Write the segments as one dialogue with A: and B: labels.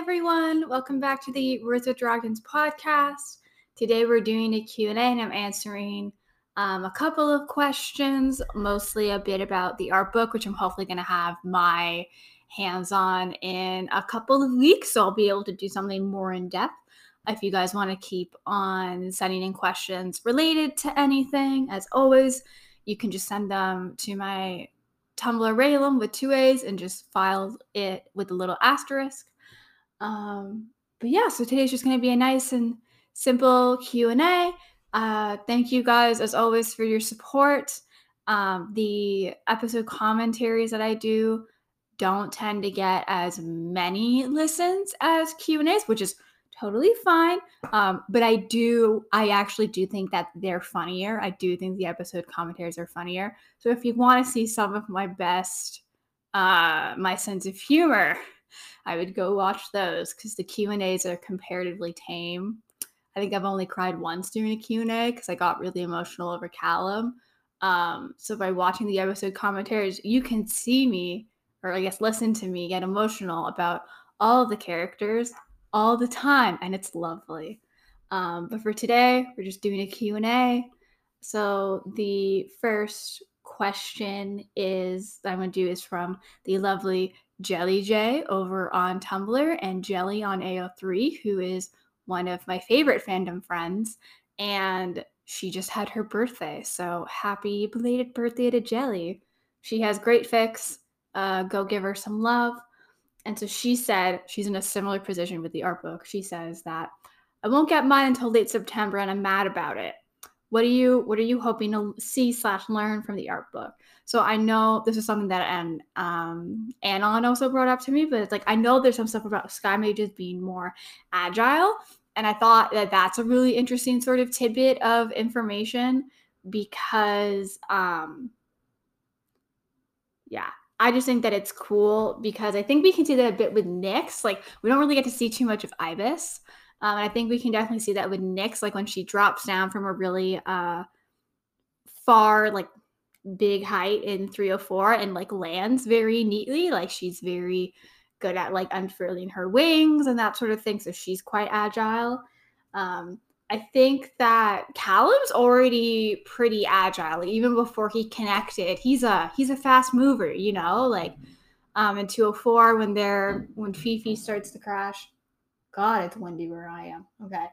A: everyone. Welcome back to the Words with Dragons podcast. Today we're doing a Q&A and I'm answering um, a couple of questions, mostly a bit about the art book, which I'm hopefully going to have my hands on in a couple of weeks. So I'll be able to do something more in depth. If you guys want to keep on sending in questions related to anything, as always, you can just send them to my Tumblr Rayllum with two A's and just file it with a little asterisk. Um, but yeah, so today's just going to be a nice and simple Q&A. Uh, thank you guys, as always, for your support. Um, the episode commentaries that I do don't tend to get as many listens as Q&As, which is totally fine. Um, but I do, I actually do think that they're funnier. I do think the episode commentaries are funnier. So if you want to see some of my best, uh, my sense of humor, I would go watch those because the Q and A's are comparatively tame. I think I've only cried once during a Q&A because I got really emotional over Callum. Um, so by watching the episode commentaries, you can see me, or I guess listen to me, get emotional about all the characters all the time, and it's lovely. Um, but for today, we're just doing a Q&A. So the first question is I'm to do is from the lovely Jelly J over on Tumblr and Jelly on AO3, who is one of my favorite fandom friends. And she just had her birthday. So happy belated birthday to Jelly. She has great fix. Uh, go give her some love. And so she said she's in a similar position with the art book. She says that I won't get mine until late September and I'm mad about it. What are you what are you hoping to see slash learn from the art book? So I know this is something that and um Anon also brought up to me, but it's like I know there's some stuff about sky mages being more agile. And I thought that that's a really interesting sort of tidbit of information because um yeah, I just think that it's cool because I think we can see that a bit with Nyx. Like we don't really get to see too much of Ibis. Um, and I think we can definitely see that with Nyx, like when she drops down from a really uh, far, like big height in 304 and like lands very neatly. Like she's very good at like unfurling her wings and that sort of thing. So she's quite agile. Um, I think that Callum's already pretty agile. even before he connected, he's a he's a fast mover. You know, like um, in 204 when they're when Fifi starts to crash. God, it's windy where I am. Okay,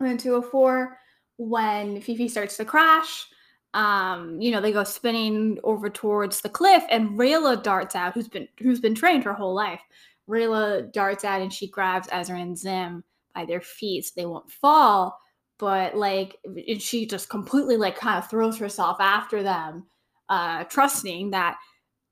A: in 204 when Fifi starts to crash. Um, you know, they go spinning over towards the cliff, and Rayla darts out, who's been who's been trained her whole life. Rayla darts out and she grabs Ezran and Zym by their feet so they won't fall but like she just completely like kind of throws herself after them uh trusting that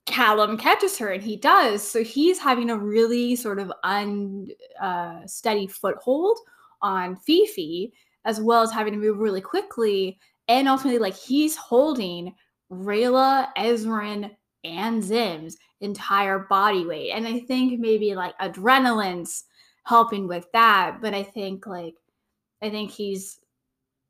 A: Callum catches her and he does so he's having a really sort of unsteady uh, foothold on Fifi as well as having to move really quickly and ultimately like he's holding Rayla, Ezran, and Zym's entire body weight. And I think maybe like adrenaline's helping with that. But I think like I think he's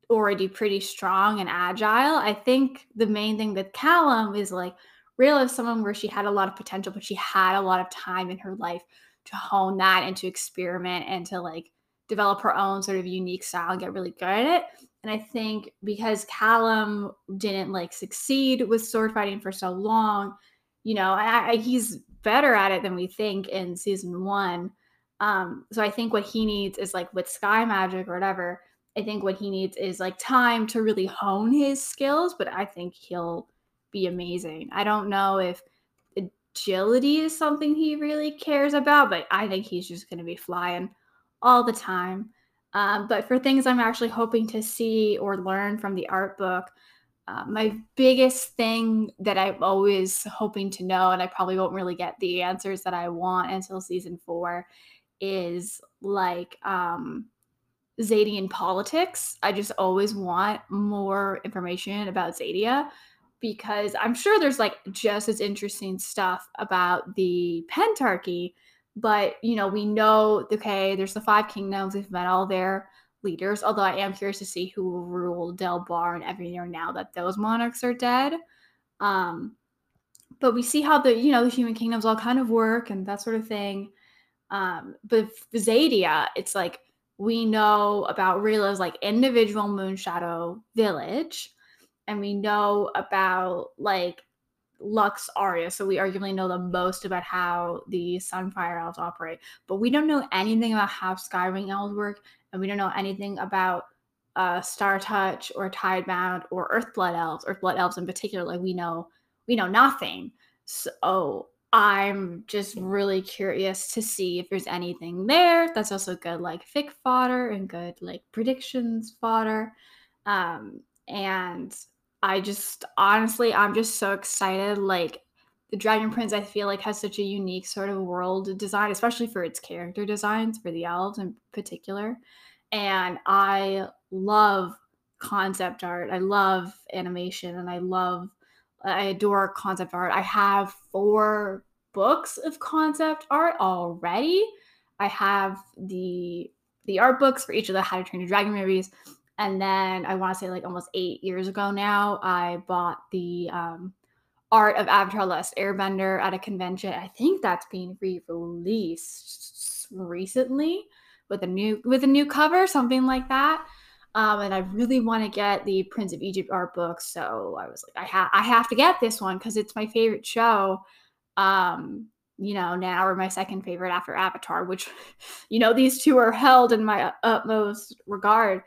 A: already pretty strong and agile. I think the main thing with Callum is like realize someone where she had a lot of potential, but she had a lot of time in her life to hone that and to experiment and to like develop her own sort of unique style and get really good at it. And I think because Callum didn't like succeed with sword fighting for so long, you know, I, I, he's better at it than we think in season one. Um, so I think what he needs is like with sky magic or whatever. I think what he needs is like time to really hone his skills, but I think he'll be amazing. I don't know if agility is something he really cares about, but I think he's just going to be flying all the time. Um, but for things I'm actually hoping to see or learn from the art book, uh, my biggest thing that I'm always hoping to know, and I probably won't really get the answers that I want until season four, is like um Xadian politics. I just always want more information about Xadia because I'm sure there's like just as interesting stuff about the Pentarchy, but you know, we know okay, there's the five kingdoms, we've met all their leaders, although I am curious to see who will rule Del Bar and Evenere now that those monarchs are dead. Um, but we see how the you know the human kingdoms all kind of work and that sort of thing Um, but Xadia, it's like we know about Rayla's like individual Moonshadow village, and we know about like Lux Aurea, so we arguably know the most about how the Sunfire Elves operate, but we don't know anything about how Skywing Elves work, and we don't know anything about uh, Star Touch or Tidebound or Earthblood Elves, Earthblood Elves in particular. Like we know, we know nothing. So I'm just really curious to see if there's anything there that's also good, like fic fodder and good like predictions fodder. Um, and I just honestly, I'm just so excited. Like the Dragon Prince, I feel like has such a unique sort of world design, especially for its character designs for the elves in particular. And I love concept art. I love animation, and I love, I adore concept art. I have four books of concept art already. I have the the art books for each of the How to Train Your Dragon movies. And then I want to say like almost eight years ago now, I bought the um, art of Avatar: Last Airbender at a convention. I think that's being re-released recently with a new with a new cover, something like that. Um, and I really want to get the Prince of Egypt art book, so I was like, I have I have to get this one because it's my favorite show. Um, you know, now or my second favorite after Avatar, which, you know, these two are held in my utmost regard.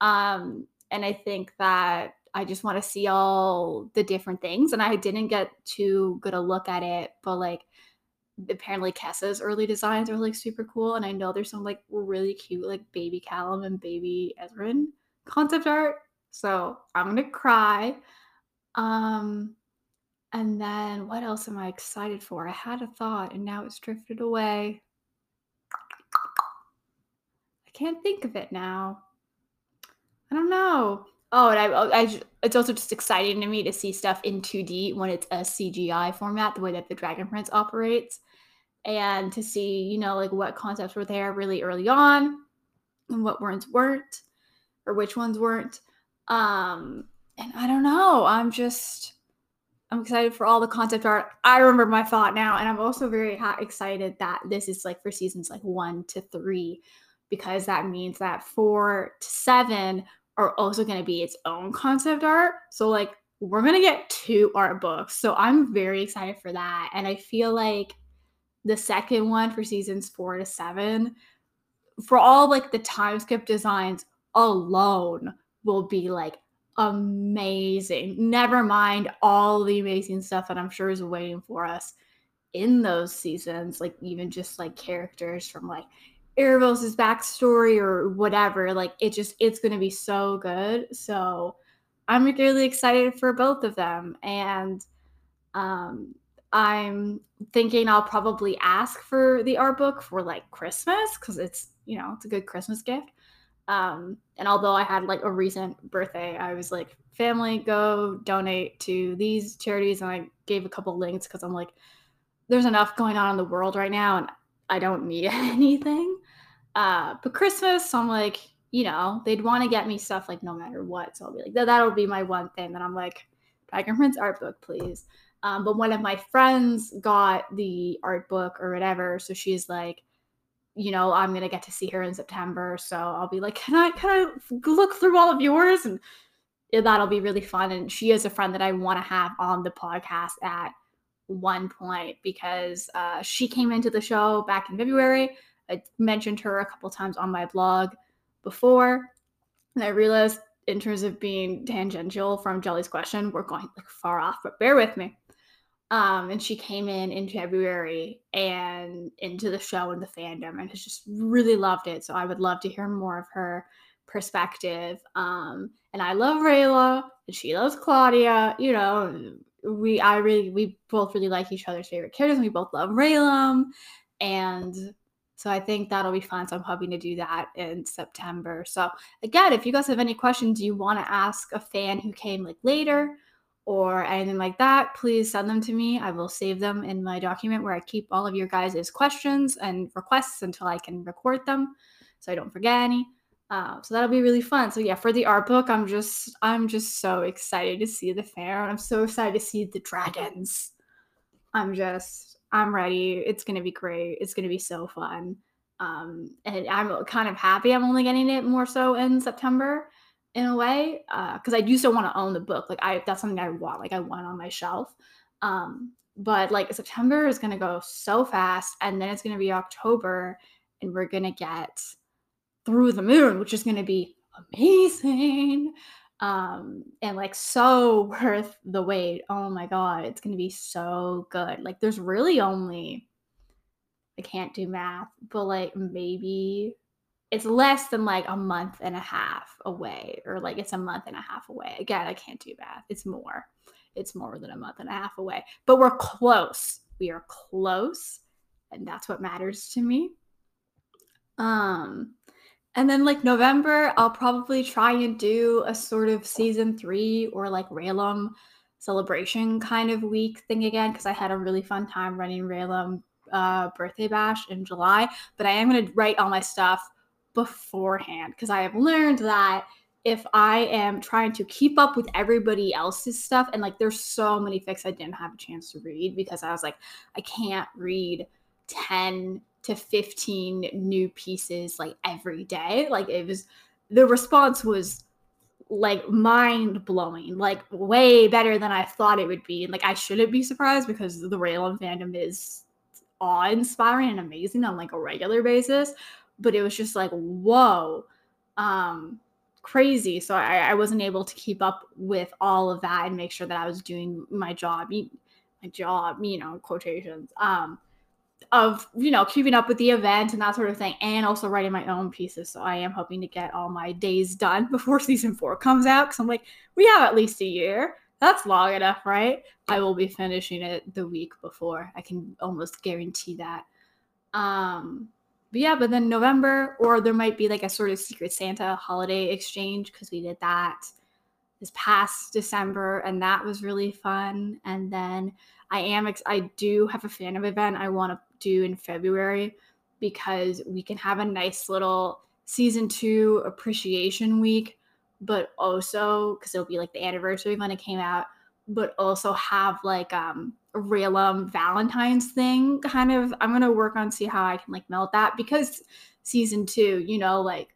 A: Um, and I think that I just want to see all the different things. And I didn't get too good a look at it, but like apparently Kessa's early designs are like super cool. And I know there's some like really cute like baby Callum and baby Ezran concept art. So I'm gonna cry. Um and then what else am I excited for? I had a thought and now it's drifted away. I can't think of it now. I don't know. Oh, and I, oh, I, it's also just exciting to me to see stuff in 2D when it's a CGI format, the way that the Dragon Prince operates, and to see, you know, like what concepts were there really early on and what ones weren't, or which ones weren't. Um, and I don't know. I'm just, I'm excited for all the concept art. I remember my thought now, and I'm also very ha- excited that this is like for seasons like one to three, because that means that four to seven are also going to be its own concept art. So, like, we're going to get two art books. So, I'm very excited for that. And I feel like the second one for seasons four to seven, for all like the time skip designs alone, will be like amazing. Never mind all the amazing stuff that I'm sure is waiting for us in those seasons, like even just like characters from like Aaravos' backstory or whatever. Like it just it's gonna be so good. So I'm really excited for both of them. And um I'm thinking I'll probably ask for the art book for like Christmas because it's you know it's a good Christmas gift. Um, and although I had like a recent birthday, I was like, family, go donate to these charities, and I gave a couple links because I'm like, there's enough going on in the world right now, and I don't need anything. Uh, but Christmas, so I'm like, you know, they'd want to get me stuff like no matter what. So I'll be like, that, that'll be my one thing. And I'm like, Dragon Prince art book, please. Um, but one of my friends got the art book or whatever. So she's like, you know, I'm gonna get to see her in September. So I'll be like, can I can I look through all of yours? And that'll be really fun. And she is a friend that I want to have on the podcast at one point because uh, she came into the show back in February. I mentioned her a couple times on my blog before, and I realized in terms of being tangential from Jelly's question, we're going like far off, but bear with me. Um, and she came in in February and into the show and the fandom and has just really loved it. So I would love to hear more of her perspective. Um, and I love Rayla and she loves Claudia. You know, we I really we both really like each other's favorite characters. we both love Raylan, and so I think that'll be fun. So I'm hoping to do that in September. So again, if you guys have any questions you want to ask a fan who came like later or anything like that, please send them to me. I will save them in my document where I keep all of your guys' questions and requests until I can record them so I don't forget any. Uh, so that'll be really fun. So yeah, for the art book, I'm just I'm just so excited to see the fair. I'm so excited to see the dragons. I'm just I'm ready. It's gonna be great. It's gonna be so fun. Um, and I'm kind of happy I'm only getting it more so in September in a way because uh, I do still want to own the book. Like I, that's something I want. Like I want on my shelf. Um, but like September is gonna go so fast, and then it's gonna be October, and we're gonna get through the moon, which is gonna be amazing um and like so worth the wait. Oh my god it's gonna be so good. Like there's really only i can't do math but like maybe it's less than like a month and a half away or like it's a month and a half away. Again i can't do math. It's more. It's more than a month and a half away. But we're close. We are close and that's what matters to me. Um and then like November, I'll probably try and do a sort of season three or like Rayllum celebration kind of week thing again because I had a really fun time running Rayllum uh, birthday bash in July. But I am going to write all my stuff beforehand because I have learned that if I am trying to keep up with everybody else's stuff and like there's so many fics I didn't have a chance to read because I was like, I can't read 10 to 15 new pieces like every day. Like it was the response was like mind blowing, like way better than I thought it would be. And like I shouldn't be surprised because the Rayllum fandom is awe inspiring and amazing on like a regular basis. But it was just like, whoa, um, crazy. So I, I wasn't able to keep up with all of that and make sure that I was doing my job, my job, you know, quotations. Um, of you know keeping up with the event and that sort of thing and also writing my own pieces. So i am hoping to get all my days done before season four comes out because i'm like we have at least a year. That's long enough right? I will be finishing it the week before. I can almost guarantee that. Um but yeah but then november or there might be like a sort of secret santa holiday exchange because we did that this past december and that was really fun. And then i am ex- i do have a fan of event i want to do in February because we can have a nice little season two appreciation week, but also because it'll be like the anniversary when it came out, but also have like um a Rayllum Valentine's thing kind of. I'm gonna work on see how I can like melt that because season two, you know, like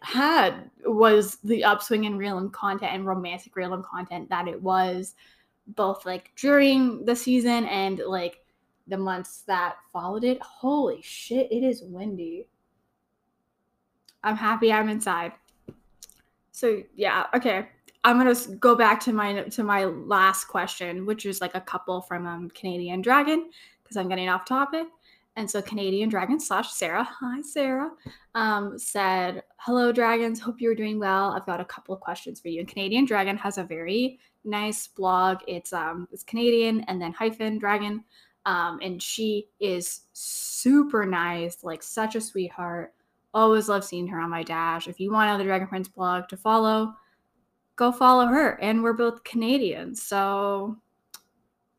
A: had was the upswing in Rayllum content and romantic Rayllum content that it was both like during the season and like the months that followed it. Holy shit, it is windy. I'm happy I'm inside. So yeah, okay. I'm gonna go back to my to my last question, which is like a couple from um, Canadian Dragon, because I'm getting off topic. And so Canadian Dragon slash Sarah, hi Sarah, um, said, "Hello dragons, hope you're doing well. I've got a couple of questions for you." And Canadian Dragon has a very nice blog. It's um it's Canadian and then hyphen Dragon. Um, and she is super nice, like such a sweetheart. Always love seeing her on my dash. If you want another Dragon Prince blog to follow, go follow her. And we're both Canadians, so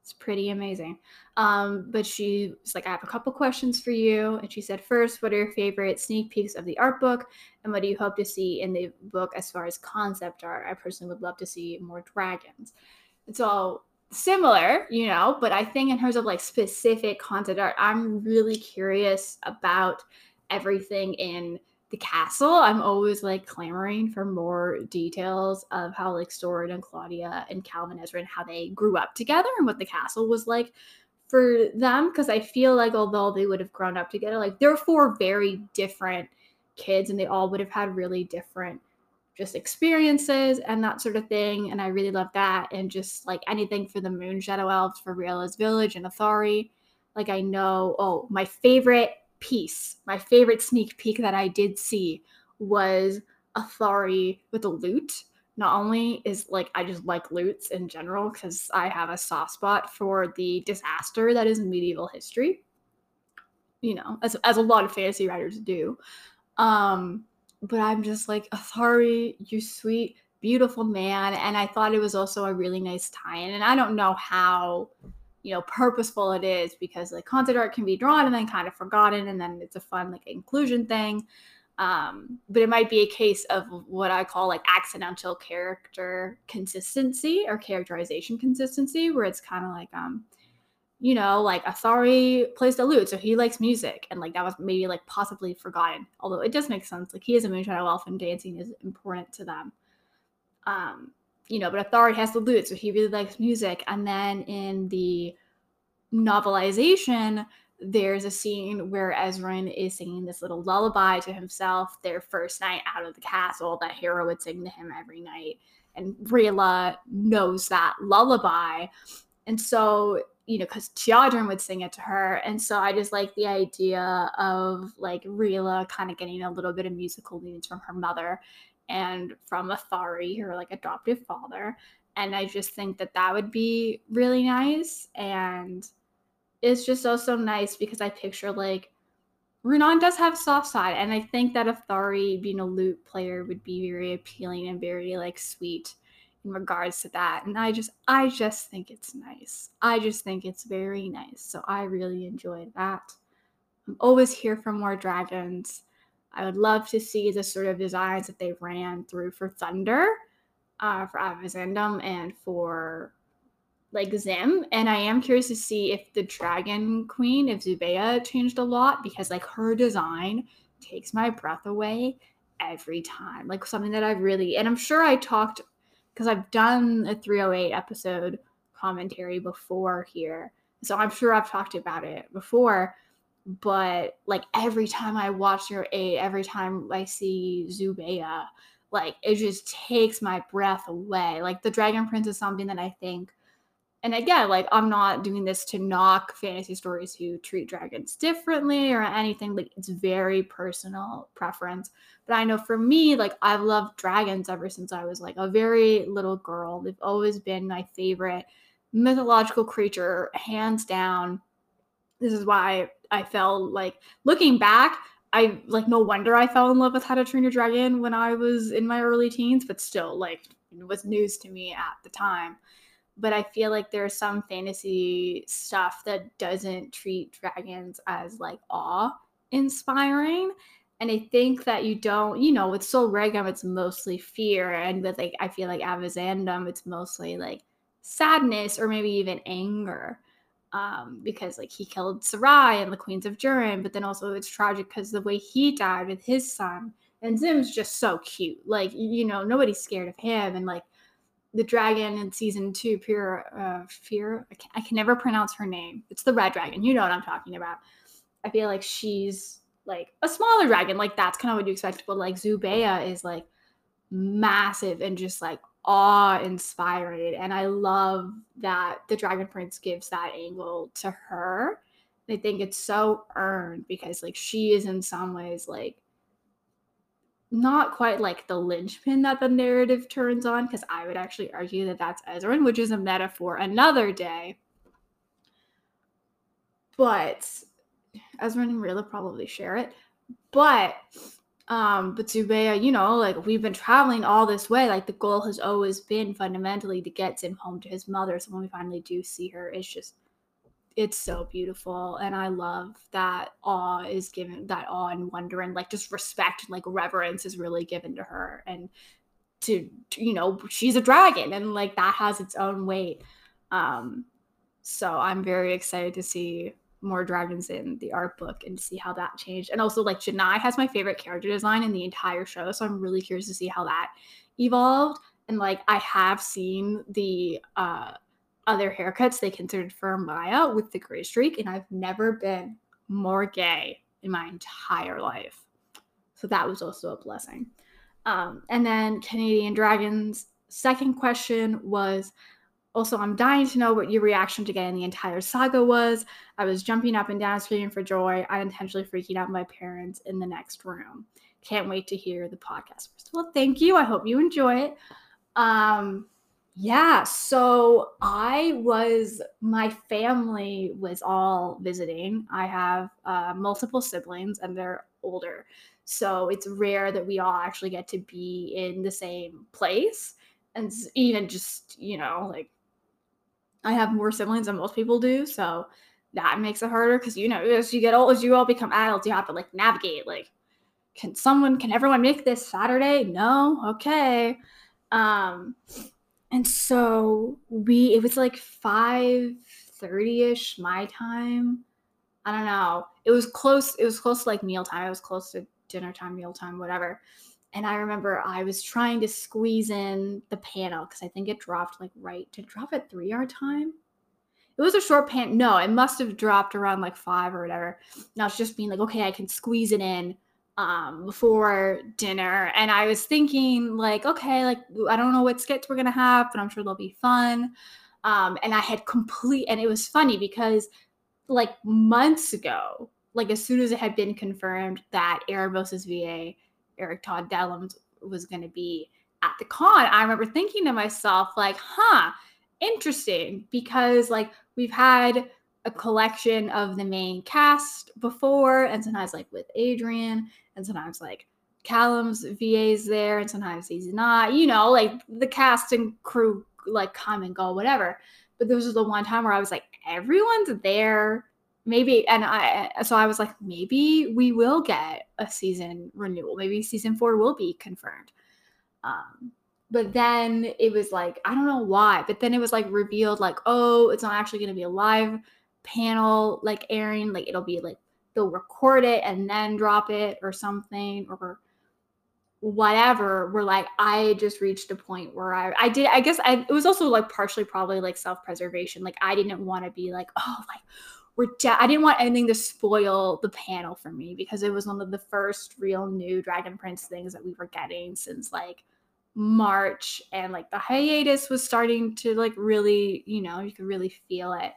A: it's pretty amazing. Um, but she was like, I have a couple questions for you. And she said, first, what are your favorite sneak peeks of the art book? And what do you hope to see in the book as far as concept art? I personally would love to see more dragons. It's all similar, you know, but I think in terms of like specific concept art, I'm really curious about everything in the castle. I'm always like clamoring for more details of how like Soren and Claudia and Calvin Ezra and how they grew up together and what the castle was like for them. Cause I feel like although they would have grown up together, like they're four very different kids and they all would have had really different just experiences and that sort of thing. And I really love that. And just like anything for the Moon Shadow Elves for Rayla's Village and Ethari. Like I know, oh, my favorite piece, my favorite sneak peek that I did see was Ethari with a lute. Not only is like I just like lutes in general because I have a soft spot for the disaster that is medieval history. You know, as as a lot of fantasy writers do. Um, but I'm just like, Ethari, you sweet, beautiful man. And I thought it was also a really nice tie-in. And I don't know how, you know, purposeful it is because like concept art can be drawn and then kind of forgotten, and then it's a fun like inclusion thing. Um, but it might be a case of what I call like accidental character consistency or characterization consistency, where it's kind of like um you know, like Ethari plays the lute, so he likes music, and like that was maybe like possibly forgotten. Although it does make sense, like he is a Moonshadow Elf, and dancing is important to them. Um, you know, but Ethari has the lute, so he really likes music. And then in the novelization, there's a scene where Ezran is singing this little lullaby to himself, their first night out of the castle that Hera would sing to him every night. And Rayla knows that lullaby. And so you know, because Tiadrin would sing it to her. And so I just like the idea of like Rayla kind of getting a little bit of musical needs from her mother and from Ethari, her like adoptive father. And I just think that that would be really nice. And it's just also nice because I picture like Runaan does have soft side. And I think that Athari being a lute player would be very appealing and very like sweet in regards to that and i just i just think it's nice i just think it's very nice so i really enjoyed that i'm always here for more dragons i would love to see the sort of designs that they ran through for thunder uh, for avizandum and for like Zym and i am curious to see if the dragon queen if zubeia changed a lot because like her design takes my breath away every time like something that I've really and i'm sure i talked because I've done a 308 episode commentary before here. So I'm sure I've talked about it before. But like every time I watch 308, every time I see Zubeia, like it just takes my breath away. Like the Dragon Prince is something that I think and again, like I'm not doing this to knock fantasy stories who treat dragons differently or anything. Like it's very personal preference. But I know for me, like I've loved dragons ever since I was like a very little girl. They've always been my favorite mythological creature, hands down. This is why I felt like looking back, I like no wonder I fell in love with How to Train Your Dragon when I was in my early teens, but still like it was news to me at the time but I feel like there's some fantasy stuff that doesn't treat dragons as like awe inspiring. And I think that you don't, you know, with Sol Regem, it's mostly fear. And with like, I feel like Avizandum, it's mostly like sadness or maybe even anger. Um, because like he killed Sarai and the Queens of Duren, but then also it's tragic because the way he died with his son. And Zim's just so cute. Like, you know, nobody's scared of him. And like the dragon in season two, Pure uh, Fear. I can, I can never pronounce her name. It's the red dragon. You know what I'm talking about. I feel like she's like a smaller dragon. Like that's kind of what you expect. But like Zubeia is like massive and just like awe inspiring. And I love that the Dragon Prince gives that angle to her. I think it's so earned because like she is in some ways like not quite like the linchpin that the narrative turns on, because I would actually argue that that's Ezran, which is a metaphor another day. But Ezran and Rayla probably share it. But um, but Zubeia, you know, like we've been traveling all this way. Like the goal has always been fundamentally to get him home to his mother. So when we finally do see her, it's just it's so beautiful and i love that awe is given that awe and wonder and like just respect and like reverence is really given to her and to, to you know she's a dragon and like that has its own weight um so i'm very excited to see more dragons in the art book and see how that changed and also like janai has my favorite character design in the entire show so i'm really curious to see how that evolved and like i have seen the uh other haircuts they considered for Maya with the gray streak, and I've never been more gay in my entire life. So that was also a blessing. Um, and then Canadian Dragons' second question was also, I'm dying to know what your reaction to getting the entire saga was. I was jumping up and down, screaming for joy, unintentionally freaking out my parents in the next room. Can't wait to hear the podcast. All, thank you. I hope you enjoy it. Um, yeah, so I was, my family was all visiting. I have uh, multiple siblings and they're older. So it's rare that we all actually get to be in the same place. And even just, you know, like I have more siblings than most people do. So that makes it harder because, you know, as you get old, as you all become adults, you have to like navigate. Like, can someone, can everyone make this Saturday? No? Okay. Um, and so we, it was like five 30ish my time. I don't know. It was close. It was close to like meal time. It was close to dinner time, meal time, whatever. And I remember I was trying to squeeze in the panel because I think it dropped like right to drop at three our time. It was a short pan. No, it must have dropped around like five or whatever. And I was just being like, okay, I can squeeze it in um, before dinner. And I was thinking, like, okay, like, I don't know what skits we're going to have, but I'm sure they'll be fun. Um, and I had complete, and it was funny because like months ago, like as soon as it had been confirmed that Aaravos' VA, Erik Todd Dellums, was going to be at the con, I remember thinking to myself, like, huh, interesting, because like we've had a collection of the main cast before, and sometimes like with Adrian, and sometimes like Callum's VA's there, and sometimes he's not. You know, like the cast and crew like come and go, whatever. But this was the one time where I was like, everyone's there. Maybe, and I, so I was like, maybe we will get a season renewal. Maybe season four will be confirmed. Um, but then it was like, I don't know why, but then it was like revealed, like, oh, it's not actually going to be a live panel like airing. Like, it'll be like they'll record it and then drop it or something, or whatever we're like i just reached a point where i i did i guess I, it was also like partially probably like self-preservation like i didn't want to be like oh like de- i didn't want anything to spoil the panel for me because it was one of the first real new dragon prince things that we were getting since like march and like the hiatus was starting to like really you know you could really feel it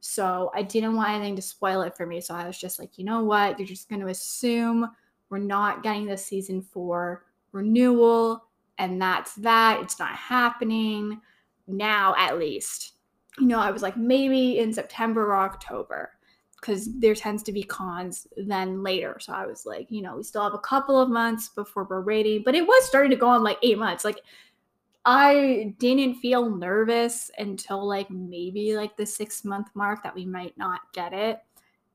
A: so i didn't want anything to spoil it for me so i was just like you know what you're just going to assume we're not getting the season four renewal, and that's that. It's not happening now, at least. You know, I was like, maybe in September or October, because there tends to be cons then later. So I was like, you know, we still have a couple of months before we're ready, but it was starting to go on like eight months. Like, I didn't feel nervous until like maybe like the six month mark that we might not get it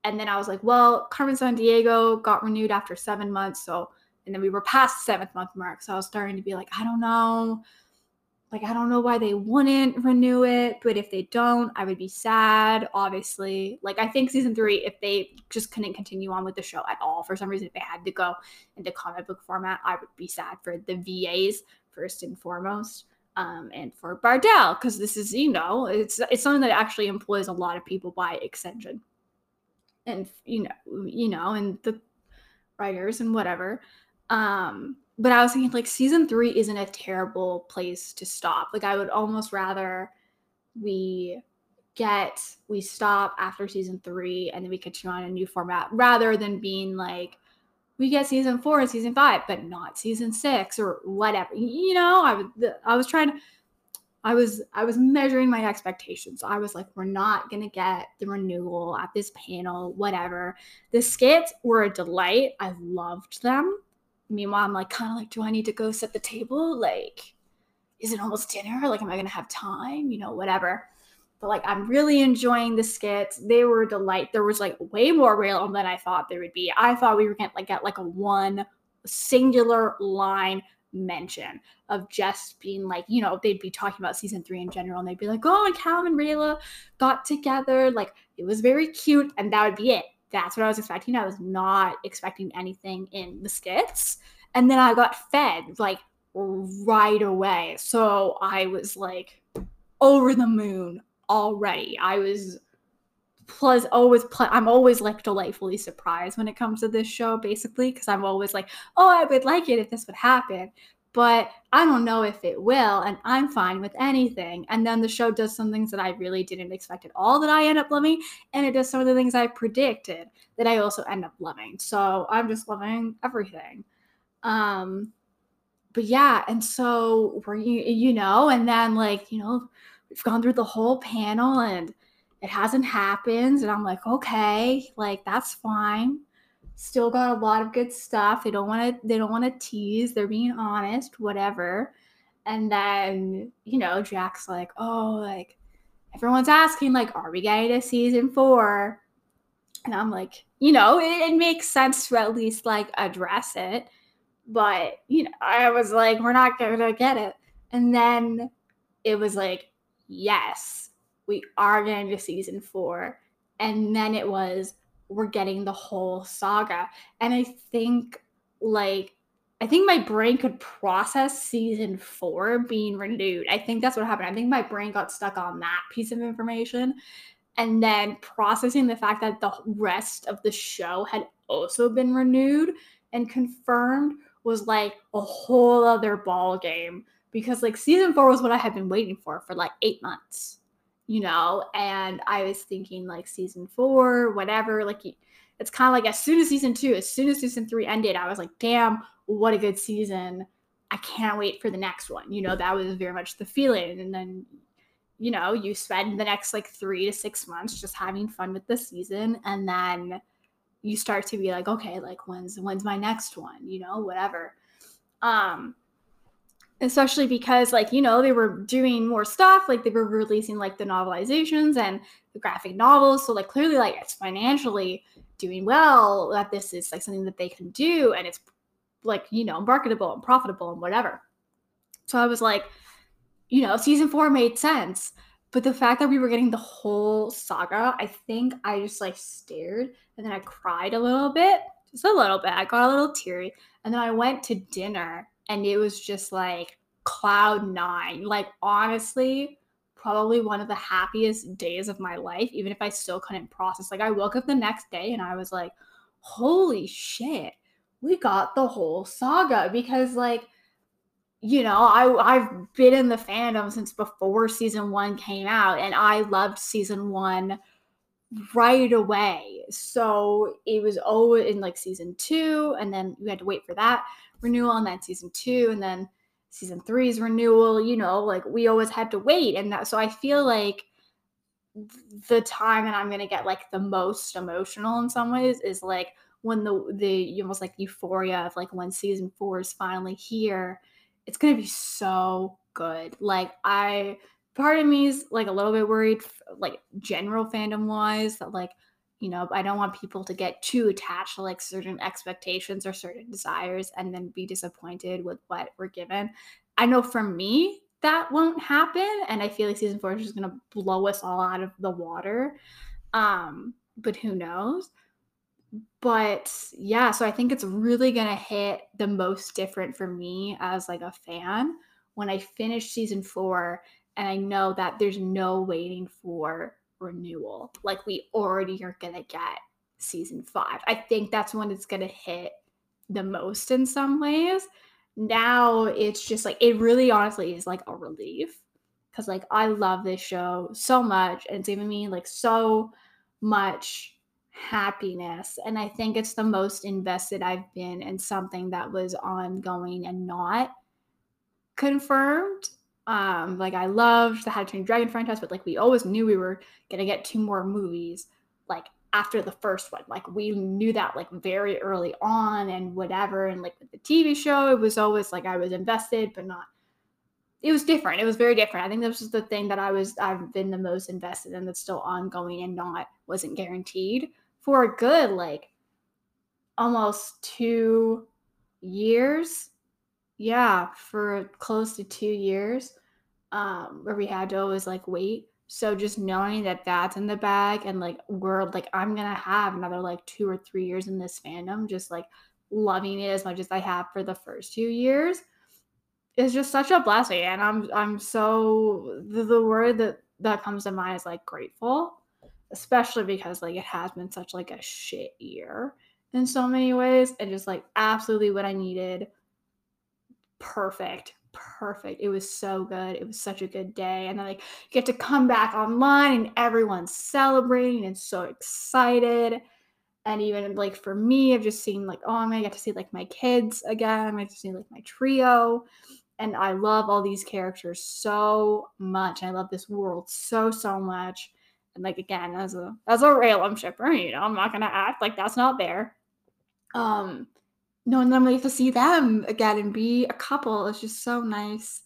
A: and then I was like, well, Carmen Sandiego got renewed after seven months. So, and then we were past the seventh month mark. So I was starting to be like, I don't know. Like, I don't know why they wouldn't renew it. But if they don't, I would be sad, obviously. Like, I think season three, if they just couldn't continue on with the show at all, for some reason, if they had to go into comic book format, I would be sad for the VAs first and foremost. Um, and for Bardel, because this is, you know, it's it's something that actually employs a lot of people by extension and you know you know and the writers and whatever um but i was thinking like season three isn't a terrible place to stop like i would almost rather we get we stop after season three and then we continue on a new format rather than being like we get season four and season five but not season six or whatever you know i was i was trying to I was I was measuring my expectations. I was like, we're not gonna get the renewal at this panel, whatever. The skits were a delight. I loved them. Meanwhile, I'm like, kind of like, do I need to go set the table? Like, is it almost dinner? Like, am I gonna have time? You know, whatever. But like, I'm really enjoying the skits. They were a delight. There was like way more real than I thought there would be. I thought we were gonna like get like a one singular line mention of just being like, you know, they'd be talking about season three in general and they'd be like, oh, and Callum and Rayla got together. Like it was very cute. And that would be it. That's what I was expecting. I was not expecting anything in the skits. And then I got fed like right away. So I was like over the moon already. I was plus always pl- i'm always like delightfully surprised when it comes to this show basically because i'm always like oh i would like it if this would happen but i don't know if it will and i'm fine with anything. And then the show does some things that i really didn't expect at all that i end up loving and it does some of the things i predicted that i also end up loving. So i'm just loving everything. Um but yeah and so we're you know and then like you know we've gone through the whole panel and it hasn't happened and i'm like okay like that's fine still got a lot of good stuff. They don't want to they don't want to tease they're being honest whatever. And then you know jack's like oh like everyone's asking like are we getting a season four? And i'm like you know it, it makes sense to at least like address it but you know i was like we're not gonna get it. And then it was like yes we are getting to season four. And then it was, we're getting the whole saga. And I think, like, I think my brain could process season four being renewed. I think that's what happened. I think my brain got stuck on that piece of information. And then processing the fact that the rest of the show had also been renewed and confirmed was like a whole other ball game because like season four was what I had been waiting for for like eight months, you know, and I was thinking like season four, whatever, like it's kind of like as soon as season two, as soon as season three ended, I was like, damn, what a good season. I can't wait for the next one. You know, that was very much the feeling. And then, you know, you spend the next like three to six months just having fun with the season. And then you start to be like, okay, like when's when's my next one? You know, whatever. Um, especially because like you know they were doing more stuff like they were releasing like the novelizations and the graphic novels. So like clearly like it's financially doing well that this is like something that they can do and it's like you know marketable and profitable and whatever. So i was like you know season four made sense but the fact that we were getting the whole saga i think i just like stared and then i cried a little bit just a little bit. I got a little teary and then i went to dinner and it was just like cloud nine. Like, honestly, probably one of the happiest days of my life, even if I still couldn't process. Like, I woke up the next day and I was like, holy shit, we got the whole saga because, like, you know, I I've been in the fandom since before season one came out, and I loved season one right away. So it was always in like season two, and then we had to wait for that renewal and then season two and then season three's renewal you know like we always had to wait and that so i feel like the time that i'm gonna get like the most emotional in some ways is like when the the almost like euphoria of like when season four is finally here. It's gonna be so good. Like i part of me is like a little bit worried like general fandom wise that like you know i don't want people to get too attached to like certain expectations or certain desires and then be disappointed with what we're given. I know for me that won't happen and i feel like season four is just going to blow us all out of the water um but who knows? But yeah so i think it's really going to hit the most different for me as like a fan. When i finish season four and i know that there's no waiting for renewal. Like we already are gonna get season five. I think that's when it's gonna hit the most in some ways. Now it's just like it really honestly is like a relief because like I love this show so much and it's given me like so much happiness and I think it's the most invested I've been in something that was ongoing and not confirmed um, like I loved the How to Train Dragon franchise, but like we always knew we were gonna get two more movies, like after the first one. Like we knew that like very early on and whatever. And like with the TV show, it was always like I was invested, but not. It was different. It was very different. I think this was the thing that I was I've been the most invested in that's still ongoing and not wasn't guaranteed for a good like almost two years yeah, for close to two years, um, where we had to always like wait. So just knowing that that's in the bag and like we're like I'm gonna have another like two or three years in this fandom, just like loving it as much as I have for the first two years is just such a blessing. And I'm I'm so the, the word that that comes to mind is like grateful, especially because like it has been such like a shit year in so many ways and just like absolutely what I needed perfect perfect. It was so good. It was such a good day. And then like you get to come back online and everyone's celebrating and so excited. And even like for me i've just seen like oh i'm gonna get to see like my kids again. I'm gonna see like my trio. And i love all these characters so much. I love this world so so much. And like again as a as a Rayllum shipper you know i'm not gonna act like that's not there. Um no and then to see them again and be a couple it's just so nice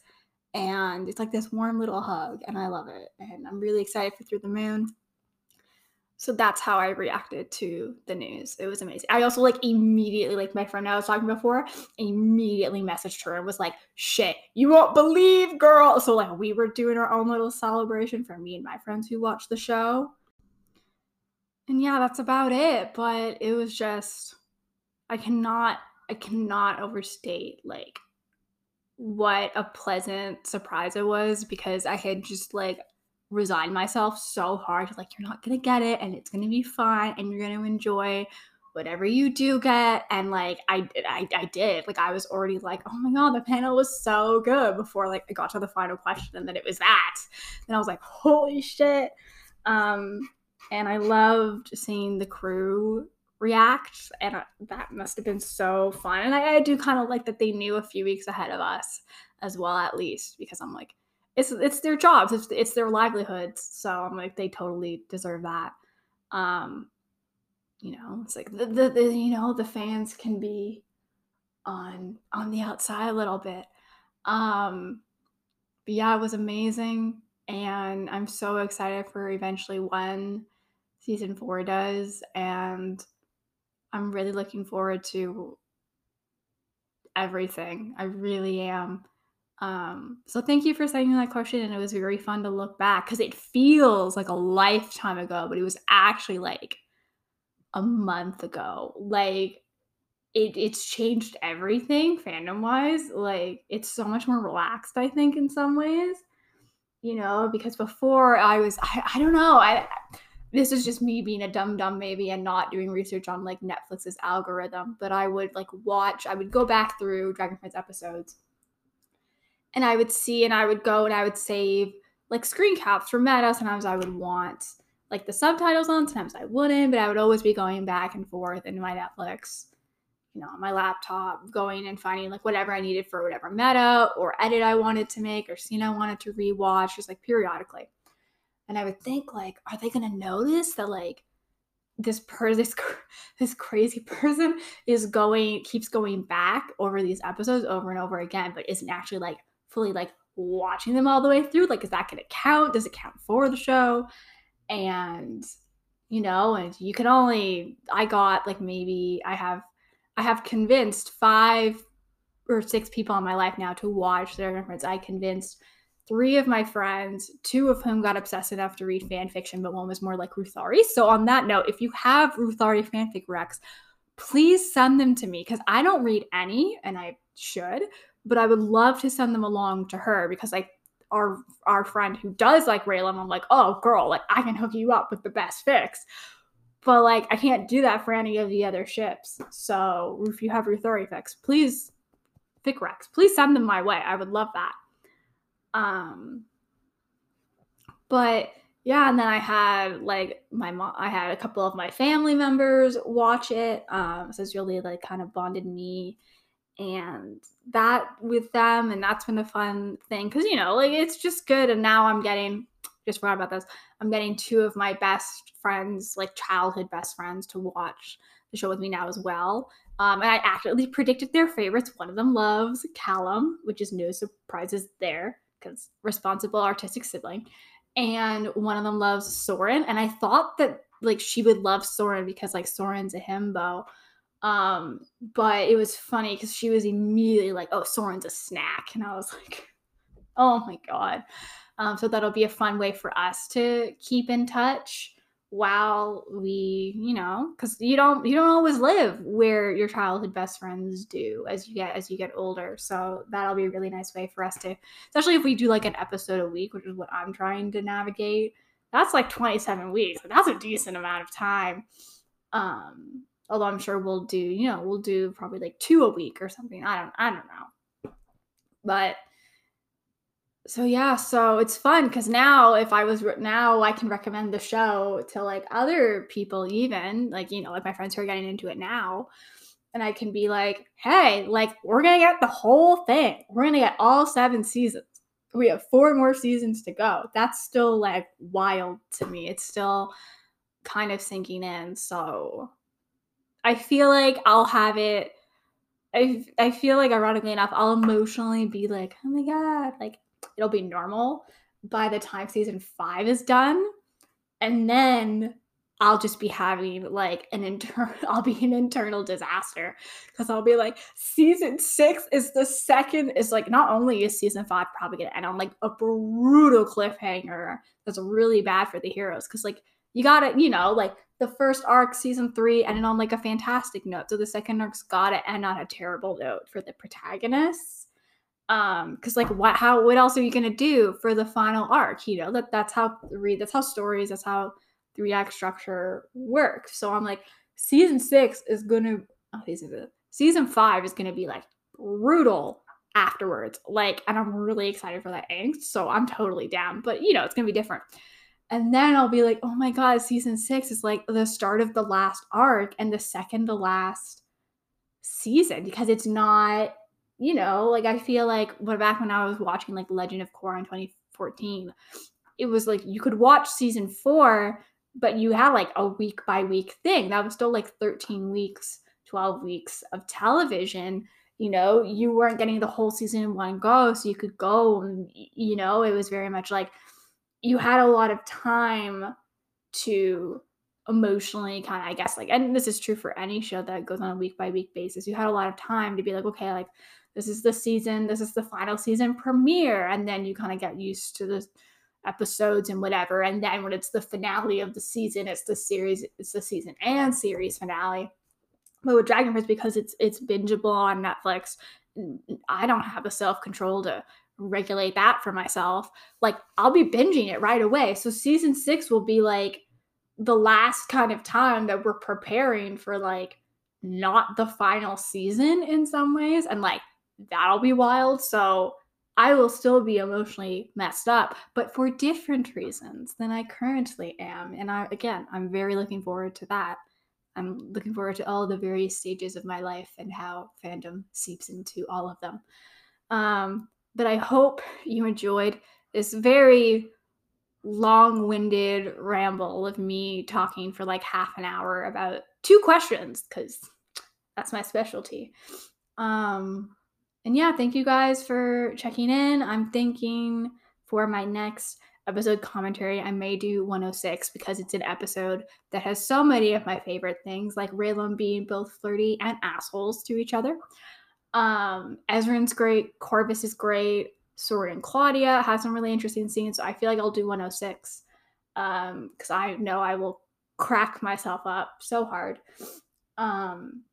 A: and it's like this warm little hug and i love it and i'm really excited for through the moon so that's how I reacted to the news. It was amazing. I also like immediately, like my friend I was talking before, immediately messaged her and was like, shit, you won't believe, girl. So like we were doing our own little celebration for me and my friends who watched the show. And yeah, that's about it. But it was just I cannot I cannot overstate like what a pleasant surprise it was because I had just like resigned myself so hard like you're not gonna get it and it's gonna be fine and you're gonna enjoy whatever you do get. And like I, I i did. Like i was already like oh my god the panel was so good before like i got to the final question and then it was that. And i was like holy shit. Um and i loved seeing the crew react and uh, that must have been so fun and I, I do kind of like that they knew a few weeks ahead of us as well at least because i'm like it's it's their jobs, it's it's their livelihoods. So I'm like, they totally deserve that. Um, you know, it's like the, the, the you know the fans can be on on the outside a little bit. Um, but yeah, it was amazing, and I'm so excited for eventually when season four does, and I'm really looking forward to everything. I really am. Um, so thank you for sending that question, and it was very fun to look back because it feels like a lifetime ago, but it was actually like a month ago. Like it, it's changed everything fandom wise. Like it's so much more relaxed, I think, in some ways. You know, because before I was, I, I don't know, I this is just me being a dumb dumb maybe and not doing research on like Netflix's algorithm, but I would like watch, I would go back through Dragon Prince episodes and I would see and I would go and I would save like screen caps for meta. Sometimes I would want like the subtitles on, sometimes I wouldn't, but I would always be going back and forth in my Netflix, you know, on my laptop, going and finding like whatever I needed for whatever meta or edit I wanted to make or scene I wanted to rewatch, just like periodically. And I would think like, are they gonna notice that like this per this this crazy person is going keeps going back over these episodes over and over again, but isn't actually like fully like watching them all the way through. Like, is that going to count? Does it count for the show? And, you know, and you can only, I got like maybe I have, I have convinced five or six people in my life now to watch their friends. I convinced three of my friends, two of whom got obsessed enough to read fan fiction, but one was more like Ruthari. So on that note, if you have Ruthari fanfic recs, please send them to me because I don't read any and I should, but I would love to send them along to her because like our our friend who does like Rayllum, I'm like, oh girl, like I can hook you up with the best fix. But like I can't do that for any of the other ships. So if you have your Thuri fix, please fic recs, please send them my way. I would love that. Um but yeah, and then I had like my mom I had a couple of my family members watch it. Um so it's really like kind of bonded me and that with them and that's been a fun thing because you know like it's just good and now i'm getting just forgot about this i'm getting two of my best friends like childhood best friends to watch the show with me now as well um, and i accurately predicted their favorites one of them loves callum which is no surprises there responsible artistic sibling and one of them loves soren and i thought that like she would love soren because like soren's a himbo um, but it was funny because she was immediately like, "Oh, Soren's a snack," and I was like, "Oh my god!" Um, so that'll be a fun way for us to keep in touch while we, you know, because you don't you don't always live where your childhood best friends do as you get as you get older. So that'll be a really nice way for us to, especially if we do like an episode a week, which is what I'm trying to navigate. That's like 27 weeks. But that's a decent amount of time. Um, Although I'm sure we'll do, you know, we'll do probably like two a week or something. I don't I don't know. But so yeah, so it's fun because now if I was now I can recommend the show to like other people even like you know like my friends who are getting into it now, and I can be like, hey, like we're gonna get the whole thing. We're gonna get all seven seasons. We have four more seasons to go. That's still like wild to me. It's still kind of sinking in. So I feel like I'll have it. I I feel like ironically enough, I'll emotionally be like, oh my god, like it'll be normal by the time season five is done, and then I'll just be having like an internal, I'll be an internal disaster because I'll be like, season six is the second, is like, not only is season five probably gonna end on like a brutal cliffhanger that's really bad for the heroes because like you gotta, you know, like the first arc, season three, ended on like a fantastic note. So the second arc's gotta end on a terrible note for the protagonists. Um, because like what how what else are you gonna do for the final arc? You know, that that's how read that's how stories, that's how three act structure works. So I'm like, season six is gonna oh, season season five is gonna be like brutal afterwards. Like, and I'm really excited for that angst. So I'm totally down. But you know, it's gonna be different. And then I'll be like, oh my God, season six is like the start of the last arc and the second to last season because it's not, you know, like I feel like when back when I was watching like Legend of Korra in 2014, it was like you could watch season four, but you had like a week by week thing. That was still like 13 weeks, 12 weeks of television. You know, you weren't getting the whole season in one go, so you could go and, you know, it was very much like, you had a lot of time to emotionally kind of i guess like and this is true for any show that goes on a week by week basis you had a lot of time to be like okay like this is the season this is the final season premiere and then you kind of get used to the episodes and whatever and then when it's the finale of the season it's the series it's the season and series finale but with dragon prince because it's it's bingeable on netflix i don't have the self-control to regulate that for myself, like I'll be binging it right away. So season six will be like the last kind of time that we're preparing for like not the final season in some ways. And like that'll be wild. So I will still be emotionally messed up, but for different reasons than I currently am. And I, again, I'm very looking forward to that. I'm looking forward to all the various stages of my life and how fandom seeps into all of them. Um, but I hope you enjoyed this very long winded ramble of me talking for like half an hour about two questions because that's my specialty. Um, and yeah, thank you guys for checking in. I'm thinking for my next episode commentary, I may do 106 because it's an episode that has so many of my favorite things, like Rayllum being both flirty and assholes to each other. Um, Ezran's great. Corvus is great. Sori and Claudia has some really interesting scenes. So I feel like I'll do 106 um, because I know I will crack myself up so hard. Um,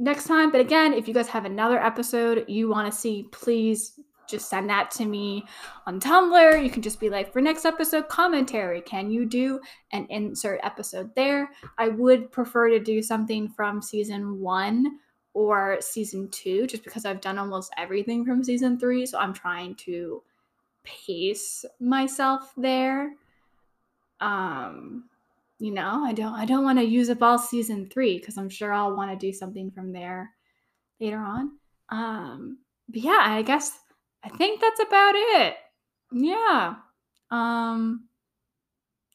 A: next time, but again, if you guys have another episode you want to see, please just send that to me on Tumblr. You can just be like, for next episode commentary, can you do an insert episode there? I would prefer to do something from season one or season two, just because I've done almost everything from season three. So I'm trying to pace myself there. Um, you know, I don't I don't want to use up all season three because I'm sure I'll want to do something from there later on. Um, but yeah, I guess I think that's about it. Yeah. Um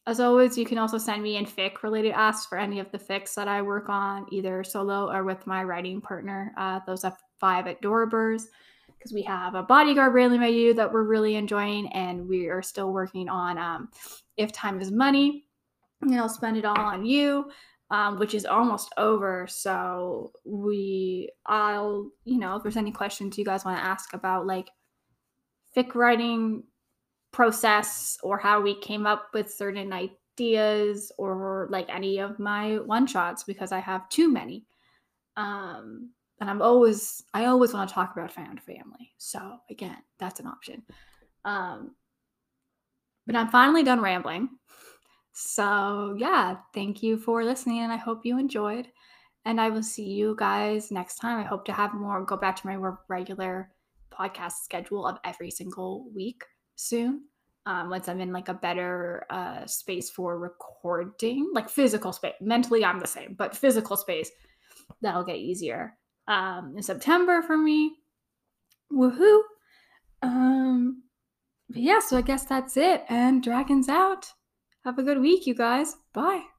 A: as always, you can also send me in fic related asks for any of the fics that I work on, either solo or with my writing partner. Uh, those are five at because we have a bodyguard railing by you that we're really enjoying, and we are still working on um, If Time is Money, and I'll spend it all on you. Um, which is almost over. So we, I'll, you know, if there's any questions you guys want to ask about like fic writing, process or how we came up with certain ideas or like any of my one shots because I have too many. Um, and I'm always I always want to talk about found family. So again, that's an option. Um, but I'm finally done rambling. So yeah, thank you for listening and I hope you enjoyed. And I will see you guys next time. I hope to have more go back to my regular podcast schedule of every single week soon um, once i'm in like a better uh, space for recording like physical space mentally i'm the same but physical space that'll get easier um, in september for me woohoo um but yeah so i guess that's it and dragons out have a good week you guys. Bye